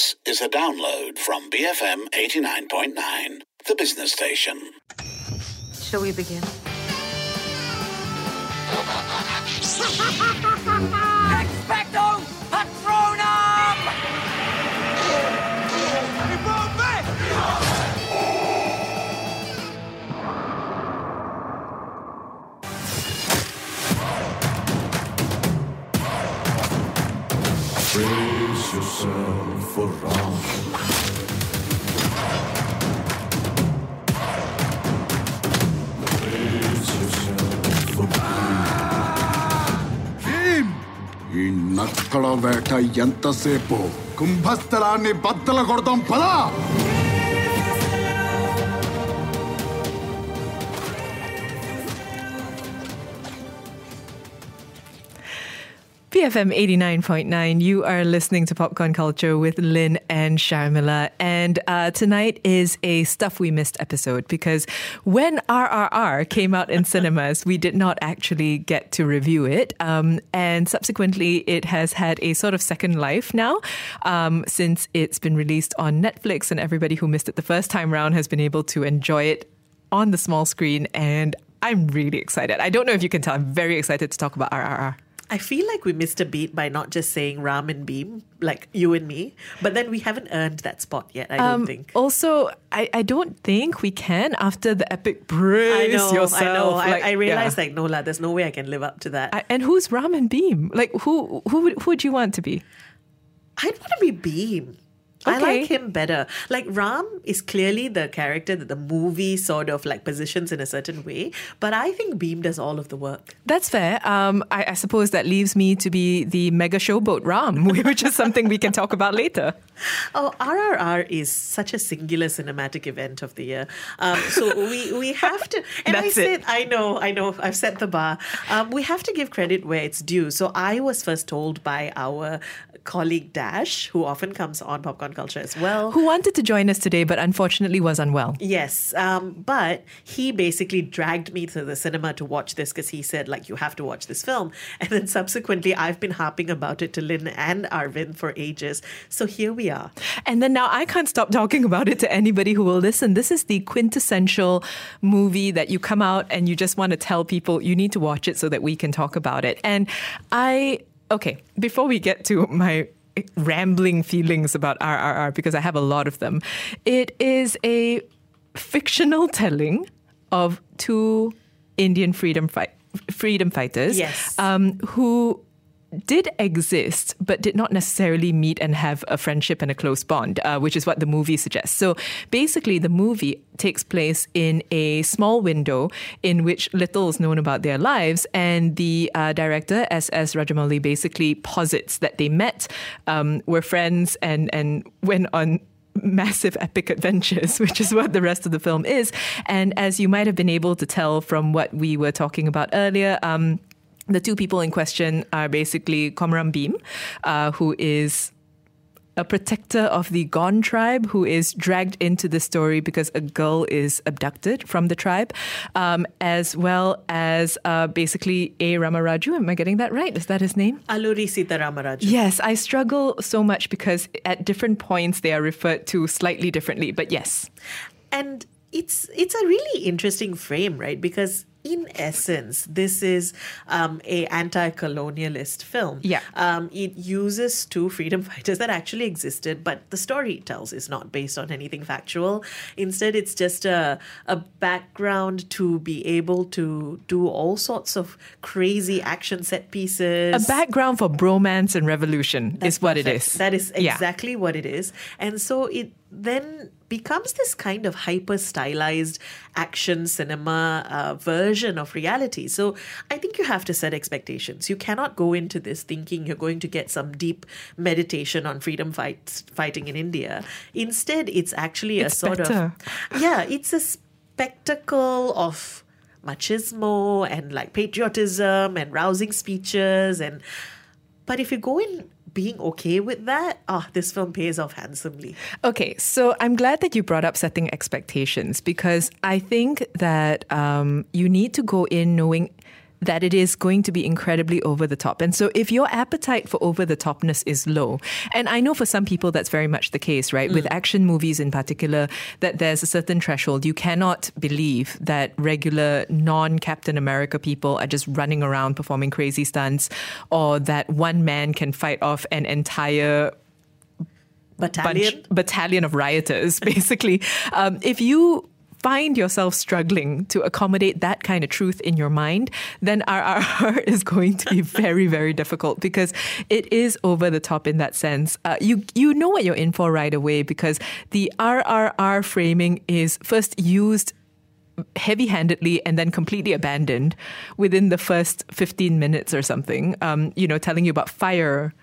This is a download from BFM 89.9, the business station. Shall we begin? Expecto Patronum! Brace yourself ఈ నక్కల వేట ఎంతసేపు? కుంభస్థలాన్ని బద్దల కొడదాం పదా! BFM 89.9, you are listening to Popcorn Culture with Lynn and Sharmila. And uh, tonight is a Stuff We Missed episode because when RRR came out in cinemas, we did not actually get to review it. Um, and subsequently, it has had a sort of second life now um, since it's been released on Netflix, and everybody who missed it the first time round has been able to enjoy it on the small screen. And I'm really excited. I don't know if you can tell, I'm very excited to talk about RRR. I feel like we missed a beat by not just saying Ram and Bheem, like you and me, but then we haven't earned that spot yet, I don't Um, think. Also, I, I don't think we can after the epic brace I know, yourself. I know. like, I, I realized yeah. like no la, there's no way I can live up to that. I- and who's Ramen Bheem? Like who who would who would you want to be? I'd want to be Bheem. I like him better. Like Ram is clearly the character that the movie sort of like positions in a certain way, but I think Bheem does all of the work. That's fair. Um, I, I suppose that leaves me to be the mega showboat Ram, which is something we can talk about later. Oh, RRR is such a singular cinematic event of the year. Um, so we we have to. And That's I it. said, I know, I know, I've set the bar. Um, we have to give credit where it's due. So I was first told by our colleague Dash, who often comes on Popcorn Culture as well. Who wanted to join us today, but unfortunately was unwell. Yes, um, but he basically dragged me to the cinema to watch this because he said, like, you have to watch this film. And then subsequently, I've been harping about it to Lynn and Arvind for ages. So here we are. And then now I can't stop talking about it to anybody who will listen. This is the quintessential movie that you come out and you just want to tell people you need to watch it so that we can talk about it. And I, okay, before we get to my rambling feelings about RRR, because I have a lot of them, it is a fictional telling of two Indian freedom fight. Freedom fighters, Yes. um, who did exist, but did not necessarily meet and have a friendship and a close bond, uh, which is what the movie suggests. So basically, the movie takes place in a small window in which little is known about their lives, and the uh, director, S.S. Rajamouli, basically posits that they met, um, were friends, and and went on massive epic adventures, which is what the rest of the film is. And as you might have been able to tell from what we were talking about earlier, um, the two people in question are basically Komram Bheem, uh, who is a protector of the Gond tribe who is dragged into the story because a girl is abducted from the tribe, um, as well as uh, basically A. Ramaraju. Am I getting that right? Is that his name? Alluri Sitarama Raju. Yes, I struggle so much because at different points they are referred to slightly differently, but yes. and it's it's a really interesting frame right because in essence this is um, a anti-colonialist film Yeah. um, it uses two freedom fighters that actually existed but the story it tells is not based on anything factual instead it's just a, a background to be able to do all sorts of crazy action set pieces A background for bromance and revolution That's is what it perfect. is. That is Yeah. exactly what it is. And so it then becomes this kind of hyper stylized action cinema uh, version of reality. So I think you have to set expectations. You cannot go into this thinking you're going to get some deep meditation on freedom fights fighting in India. Instead, it's actually It's a sort better. of yeah, it's a spectacle of machismo and like patriotism and rousing speeches and but if you go in being okay with that, ah, this film pays off handsomely. Okay, so I'm glad that you brought up setting expectations because I think that um, you need to go in knowing that it is going to be incredibly over the top. And so if your appetite for over the topness is low, and I know for some people that's very much the case, right? With action movies in particular, that there's a certain threshold. You cannot believe that regular non Captain America people are just running around performing crazy stunts or that one man can fight off an entire Battalion. bunch, battalion of rioters, basically. um, if you find yourself struggling to accommodate that kind of truth in your mind, then RRR is going to be very, very difficult because it is over the top in that sense. Uh, you you know what you're in for right away because the RRR framing is first used heavy handedly and then completely abandoned within the first 15 minutes or something, um, you know, telling you about fire.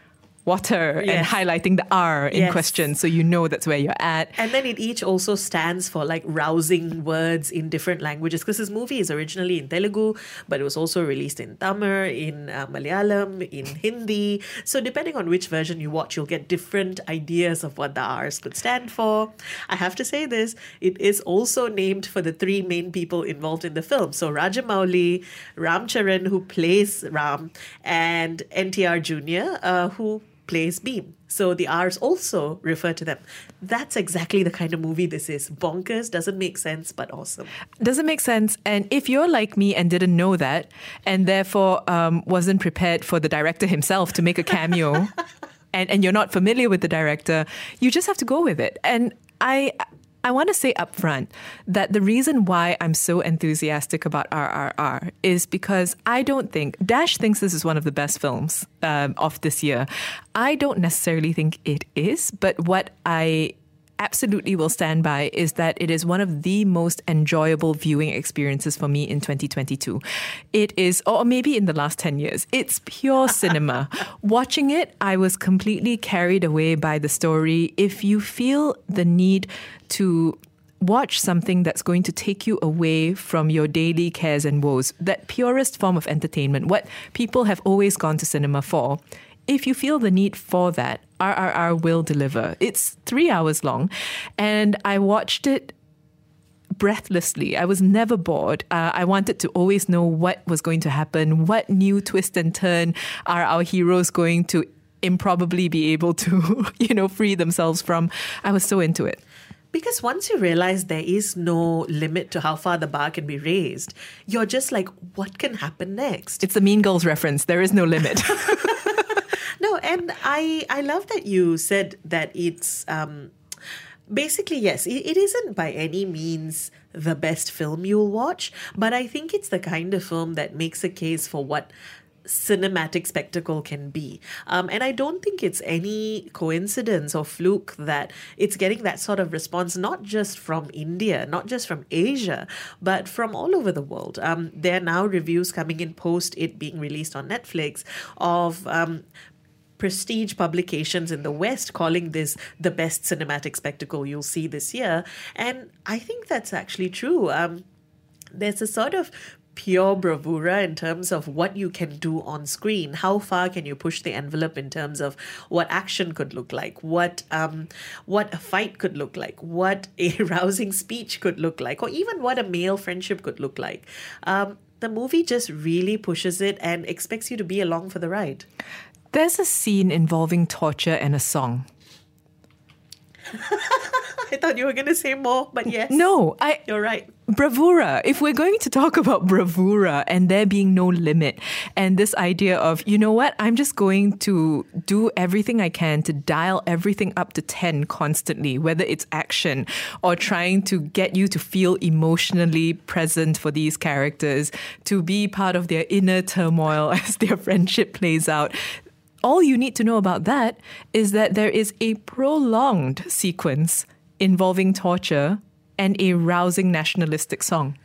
Water and highlighting the R in Yes. question, so you know that's where you're at. And then it each also stands for like rousing words in different languages because this movie is originally in Telugu, but it was also released in Tamil, in uh, Malayalam, in Hindi. So depending on which version you watch, you'll get different ideas of what the R's could stand for. I have to say this, it is also named for the three main people involved in the film. So Rajamouli, Ram Charan, who plays Ram, and NTR Jr., uh, who plays Bheem. So the R's also refer to them. That's exactly the kind of movie this is. Bonkers, doesn't make sense, but awesome. Doesn't make sense. And if you're like me and didn't know that, and therefore um, wasn't prepared for the director himself to make a cameo, and, and you're not familiar with the director, you just have to go with it. And I. I want to say upfront that the reason why I'm so enthusiastic about RRR is because I don't think Dash thinks this is one of the best films um, of this year. I don't necessarily think it is, but what I absolutely will stand by is that it is one of the most enjoyable viewing experiences for me in 2022. It is, or maybe in the last 10 years, it's pure cinema. Watching it, I was completely carried away by the story. If you feel the need to watch something that's going to take you away from your daily cares and woes, that purest form of entertainment, what people have always gone to cinema for. If you feel the need for that, RRR will deliver. It's three hours long, and I watched it breathlessly. I was never bored. Uh, I wanted to always know what was going to happen, what new twist and turn are our heroes going to improbably be able to, you know, free themselves from. I was so into it. Because once you realize there is no limit to how far the bar can be raised, you're just like, what can happen next? It's the Mean Girls reference. There is no limit. No, and I I love that you said that it's um basically yes, it, it isn't by any means the best film you'll watch, but I think it's the kind of film that makes a case for what cinematic spectacle can be. Um, and I don't think it's any coincidence or fluke that it's getting that sort of response, not just from India, not just from Asia, but from all over the world. Um, there are now reviews coming in post it being released on Netflix of um, prestige publications in the West calling this the best cinematic spectacle you'll see this year. And I think that's actually true. Um, there's a sort of pure bravura in terms of what you can do on screen. How far can you push the envelope in terms of what action could look like, what um, what a fight could look like, what a rousing speech could look like, or even what a male friendship could look like. Um, the movie just really pushes it and expects you to be along for the ride. There's a scene involving torture and a song. I thought you were going to say more, but yes. No, I You're right. bravura. If we're going to talk about bravura and there being no limit, and this idea of, you know what, I'm just going to do everything I can to dial everything up to 10 constantly, whether it's action or trying to get you to feel emotionally present for these characters, to be part of their inner turmoil as their friendship plays out. All you need to know about that is that there is a prolonged sequence involving torture and a rousing nationalistic song.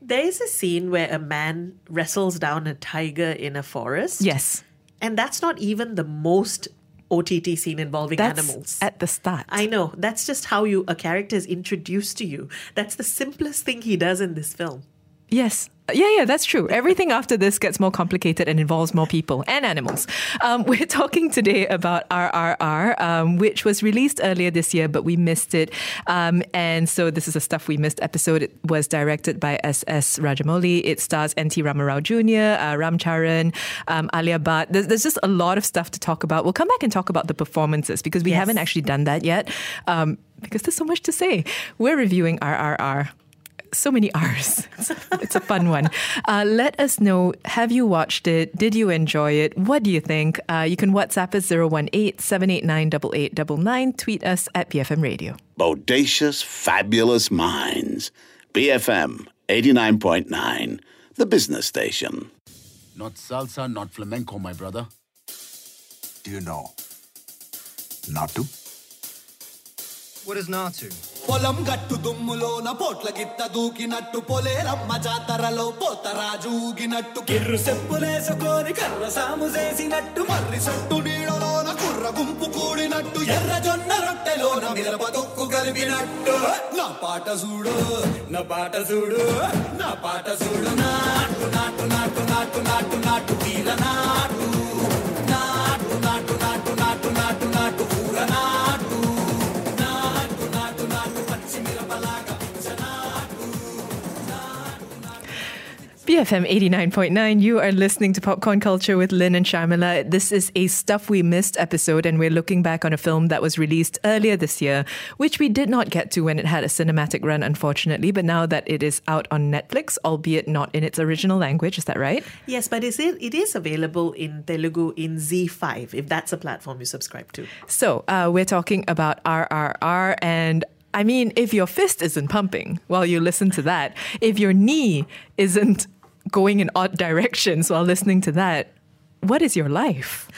There is a scene where a man wrestles down a tiger in a forest. Yes. And that's not even the most OTT scene involving That's animals. at the start. I know. That's just how you a character is introduced to you. That's the simplest thing he does in this film. Yes. Yeah, yeah, that's true. Everything after this gets more complicated and involves more people and animals. Um, we're talking today about RRR, um, which was released earlier this year, but we missed it. Um, and so this is a Stuff We Missed episode. It was directed by S.S. Rajamouli. It stars N.T. Ramarao Jr., uh, Ram Charan, um, Alia Bhatt. There's, there's just a lot of stuff to talk about. We'll come back and talk about the performances because we Yes. haven't actually done that yet um, because there's so much to say. We're reviewing RRR so many R's. It's a, it's a fun one. Uh, let us know have you watched it? Did you enjoy it? What do you think? Uh, you can WhatsApp us 018 789 8899. Tweet us at BFM Radio. Bodacious, fabulous minds. BFM 89.9, the business station. Not salsa, not flamenco, my brother. Do you know? Naatu? What is Natu? పొలం గట్టు దుమ్ములోన పోట్ల గిత్త దూకినట్టు పొలేరమ్మ జాతరలో పోతరాజు ఊగినట్టు. కిర్రు చెప్పులేసుకొని కర్ర సాము చేసినట్టు మర్రి సొట్టు నీడలోన కుర్ర గుంపు కూడినట్టు ఎర్ర జొన్న రొట్టెలోన మిరప తొక్కు కలిపినట్టు. నా పాట చూడు నా పాట చూడు నా పాట చూడు. నాటు నాటు నాటు నాటు నాటు నాటు నాటు నాటు. BFM 89.9, you are listening to Popcorn Culture with Lynn and Sharmila. This is a Stuff We Missed episode, and we're looking back on a film that was released earlier this year, which we did not get to when it had a cinematic run, unfortunately. But now that it is out on Netflix, albeit not in its original language, is that right? Yes, but is it, it is available in Telugu in ZEE5, if that's a platform you subscribe to. So uh, we're talking about RRR, and I mean, if your fist isn't pumping while you listen to that, if your knee isn't going in odd directions while listening to that, what is your life?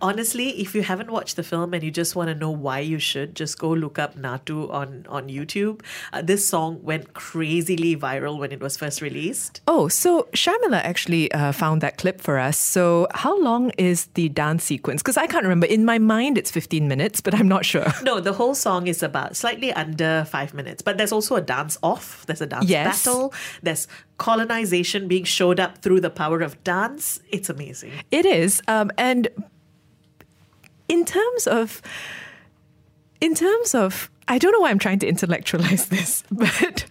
Honestly, if you haven't watched the film and you just want to know why you should, just go look up Naatu on, on YouTube. Uh, this song went crazily viral when it was first released. Oh, so Sharmila actually uh, found that clip for us. So, how long is the dance sequence? Because I can't remember. In my mind, it's 15 minutes, but I'm not sure. No, the whole song is about slightly under five minutes, but there's also a dance off. There's a dance Yes. battle. There's colonization being showed up through the power of dance. It's amazing. It is. Um, and in terms of, in terms of, I don't know why I'm trying to intellectualize this, but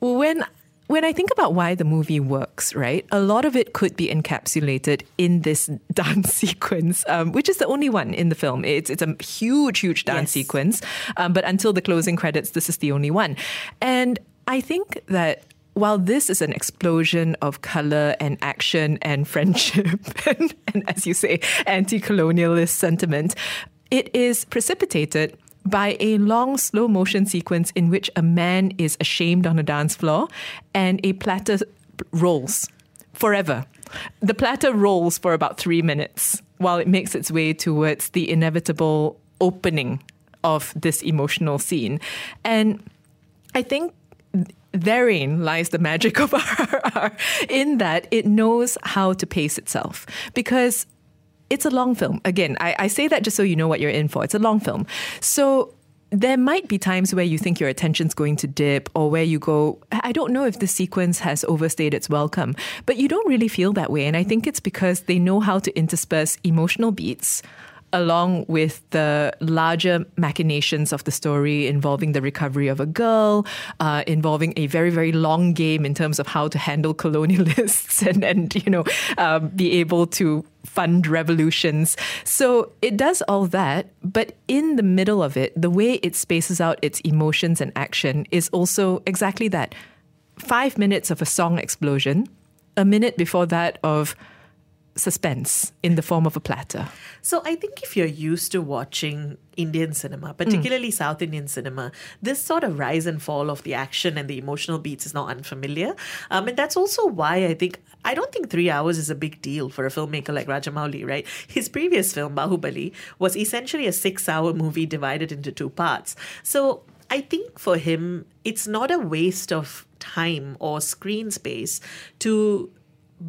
when when I think about why the movie works, right, a lot of it could be encapsulated in this dance sequence, um, which is the only one in the film. It's it's a huge, huge dance Yes. sequence, um, but until the closing credits, this is the only one. And I think that while this is an explosion of color and action and friendship, and, and as you say, anti colonialist sentiment, it is precipitated by a long slow motion sequence in which a man is ashamed on a dance floor and a platter rolls forever. The platter rolls for about three minutes while it makes its way towards the inevitable opening of this emotional scene. And I think therein lies the magic of RRR in that it knows how to pace itself because it's a long film. Again, I, I say that just so you know what you're in for. It's a long film. So there might be times where you think your attention's going to dip or where you go, I don't know if the sequence has overstayed its welcome, but you don't really feel that way. And I think it's because they know how to intersperse emotional beats along with the larger machinations of the story involving the recovery of a girl, uh, involving a very, very long game in terms of how to handle colonialists and, and you know, um, be able to fund revolutions. So it does all that, but in the middle of it, the way it spaces out its emotions and action is also exactly that. Five minutes of a song explosion, a minute before that of suspense in the form of a platter. So I think if you're used to watching Indian cinema, particularly South Indian cinema, this sort of rise and fall of the action and the emotional beats is not unfamiliar. Um, and that's also why I think I don't think three hours is a big deal for a filmmaker like Rajamouli, right? His previous film, Bahubali, was essentially a six-hour movie divided into two parts. So I think for him, it's not a waste of time or screen space to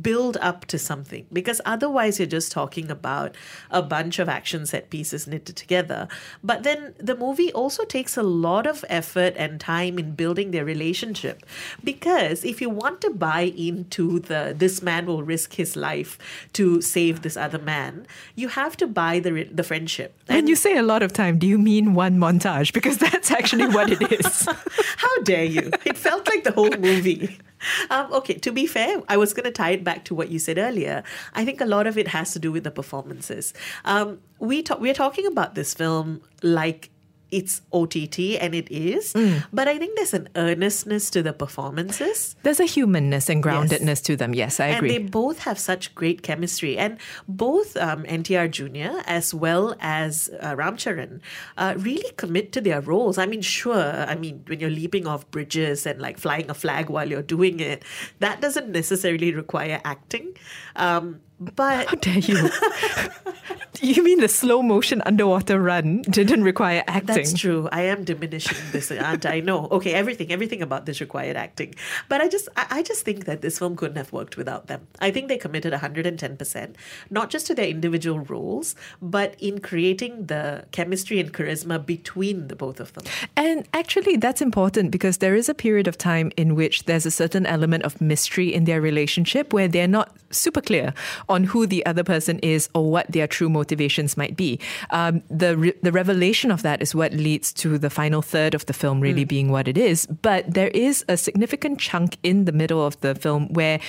build up to something because otherwise you're just talking about a bunch of action set pieces knitted together. But then the movie also takes a lot of effort and time in building their relationship because if you want to buy into the this man will risk his life to save this other man, you have to buy the the friendship. When you say a lot of time, do you mean one montage? Because that's actually what it is. How dare you? It felt like the whole movie. Um, okay, to be fair, I was going to tie it back to what you said earlier. I think a lot of it has to do with the performances. Um, we ta- we're talking about this film like it's OTT, and it is, but I think there's an earnestness to the performances. There's a humanness and groundedness to them. Yes, I agree. and they both have such great chemistry. And both um, NTR Jr. as well as uh, Ram Charan uh, really commit to their roles. I mean, sure, I mean, when you're leaping off bridges and like flying a flag while you're doing it, that doesn't necessarily require acting. Um, but How dare you? you mean the slow motion underwater run didn't require acting? That's true. I am diminishing this, aren't I? know. Okay, everything, everything about this required acting. But I just, I, I just think that this film couldn't have worked without them. I think they committed 110%, not just to their individual roles, but in creating the chemistry and charisma between the both of them. And actually, that's important because there is a period of time in which there's a certain element of mystery in their relationship where they're not super clear on who the other person is or what their true motivations might be. Um, the re- the revelation of that is what leads to the final third of the film really being what it is. But there is a significant chunk in the middle of the film where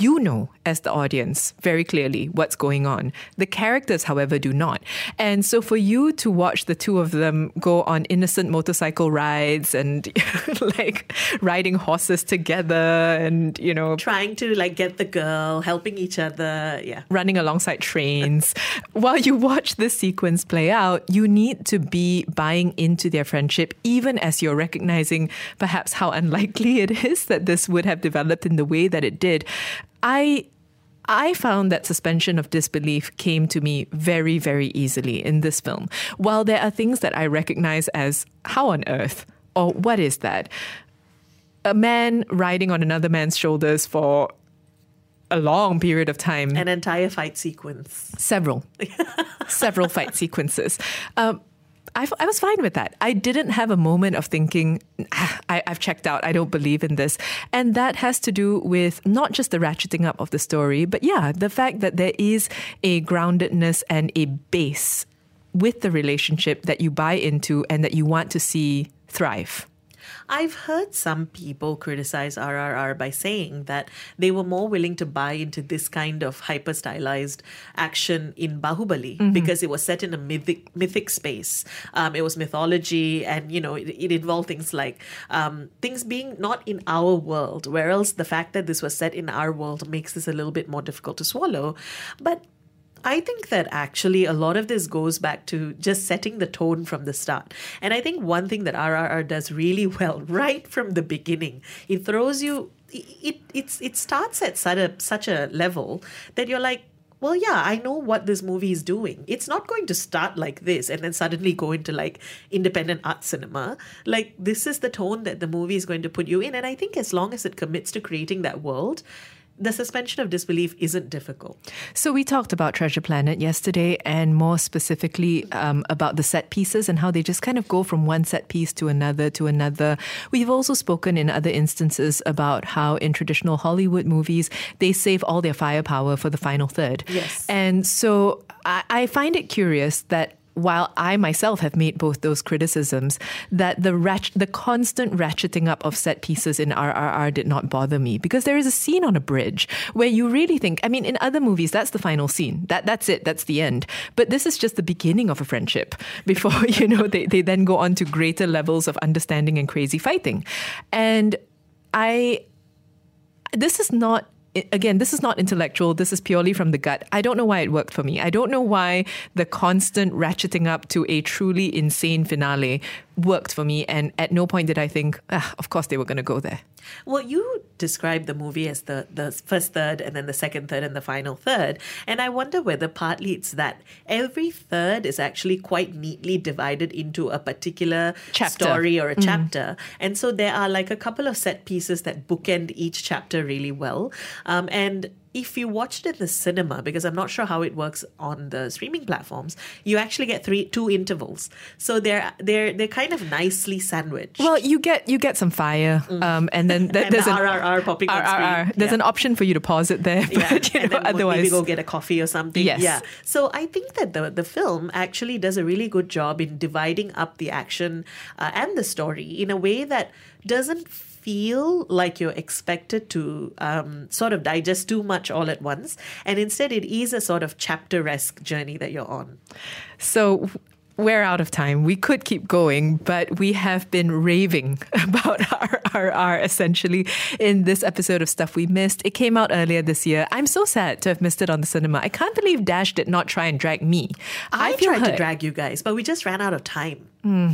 you know as the audience very clearly what's going on. The characters, however, do not. And so for you to watch the two of them go on innocent motorcycle rides and like riding horses together and, you know, Trying to like get the girl, helping each other. Yeah. running alongside trains. While you watch this sequence play out, you need to be buying into their friendship, even as you're recognizing perhaps how unlikely it is that this would have developed in the way that it did. I I found that suspension of disbelief came to me very, very easily in this film. While there are things that I recognize as how on earth or what is that? A man riding on another man's shoulders for a long period of time An entire fight sequence. several, several fight sequences. Um, I, I was fine with that. I didn't have a moment of thinking, "Ah, I, I've checked out. I don't believe in this. And that has to do with not just the ratcheting up of the story, but yeah, the fact that there is a groundedness and a base with the relationship that you buy into and that you want to see thrive. I've heard some people criticize RRR by saying that they were more willing to buy into this kind of hyper stylized action in Bahubali because it was set in a mythic mythic space. Um, it was mythology, and you know it, it involved things like um, things being not in our world. Whereas the fact that this was set in our world makes this a little bit more difficult to swallow. But I think that actually a lot of this goes back to just setting the tone from the start. And I think one thing that RRR does really well right from the beginning, it throws you it it's it starts at such a such a level that you're like well, yeah, I know what this movie is doing. It's not going to start like this and then suddenly go into like independent art cinema. Like, this is the tone that the movie is going to put you in. And I think as long as it commits to creating that world, the suspension of disbelief isn't difficult. So we talked about Treasure Planet yesterday, and more specifically um, about the set pieces and how they just kind of go from one set piece to another to another. We've also spoken in other instances about how in traditional Hollywood movies they save all their firepower for the final third. Yes. and so I, I find it curious that while I myself have made both those criticisms, that the ratch- the constant ratcheting up of set pieces in RRR did not bother me because there is a scene on a bridge where you really think. I mean, in other movies, that's the final scene. That that's it. That's the end. But this is just the beginning of a friendship before you know they they then go on to greater levels of understanding and crazy fighting, and I this is not again this is not intellectual. This is purely from the gut. I don't know why it worked for me. I don't know why the constant ratcheting up to a truly insane finale worked for me and at no point did i think ah, of course they were going to go there Well, you described the movie as the, the first third and then the second third and the final third. And I wonder whether partly it's that every third is actually quite neatly divided into a particular Chapter. story or a chapter. And so there are like a couple of set pieces that bookend each chapter really well. Um, and if you watched it in the cinema, because I'm not sure how it works on the streaming platforms, you actually get three two intervals. So they're they're they're kind of nicely sandwiched. Well, you get you get some fire, um, and then th- Mm. And there's the an RRR popping on RRR. screen. There's Yeah. an option for you to pause it there, yeah, but you and know, then maybe otherwise, go get a coffee or something. Yes. Yeah. So I think that the the film actually does a really good job in dividing up the action uh, and the story in a way that doesn't feel like you're expected to um, sort of digest too much all at once, and instead it is a sort of chapter-esque journey that you're on. So we're out of time. We could keep going, but we have been raving about RRR essentially in this episode of Stuff We Missed. It came out earlier this year. I'm so sad to have missed it on the cinema. I can't believe Dash did not try and drag me. I, feel tried to drag you guys, but we just ran out of time. Hmm.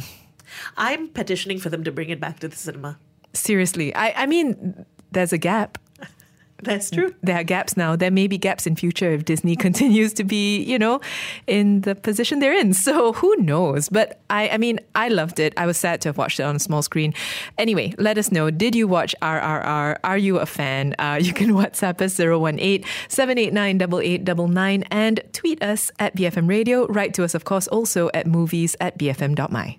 I'm petitioning for them to bring it back to the cinema. Seriously, I, I mean, there's a gap. That's true. There are gaps now. There may be gaps in future if Disney continues to be, you know, in the position they're in. So who knows? But I, I mean, I loved it. I was sad to have watched it on a small screen. Anyway, let us know. Did you watch RRR? Are you a fan? Uh, you can WhatsApp us 018 789 8899 and tweet us at BFM Radio. Write to us, of course, also at movies at bfm.my.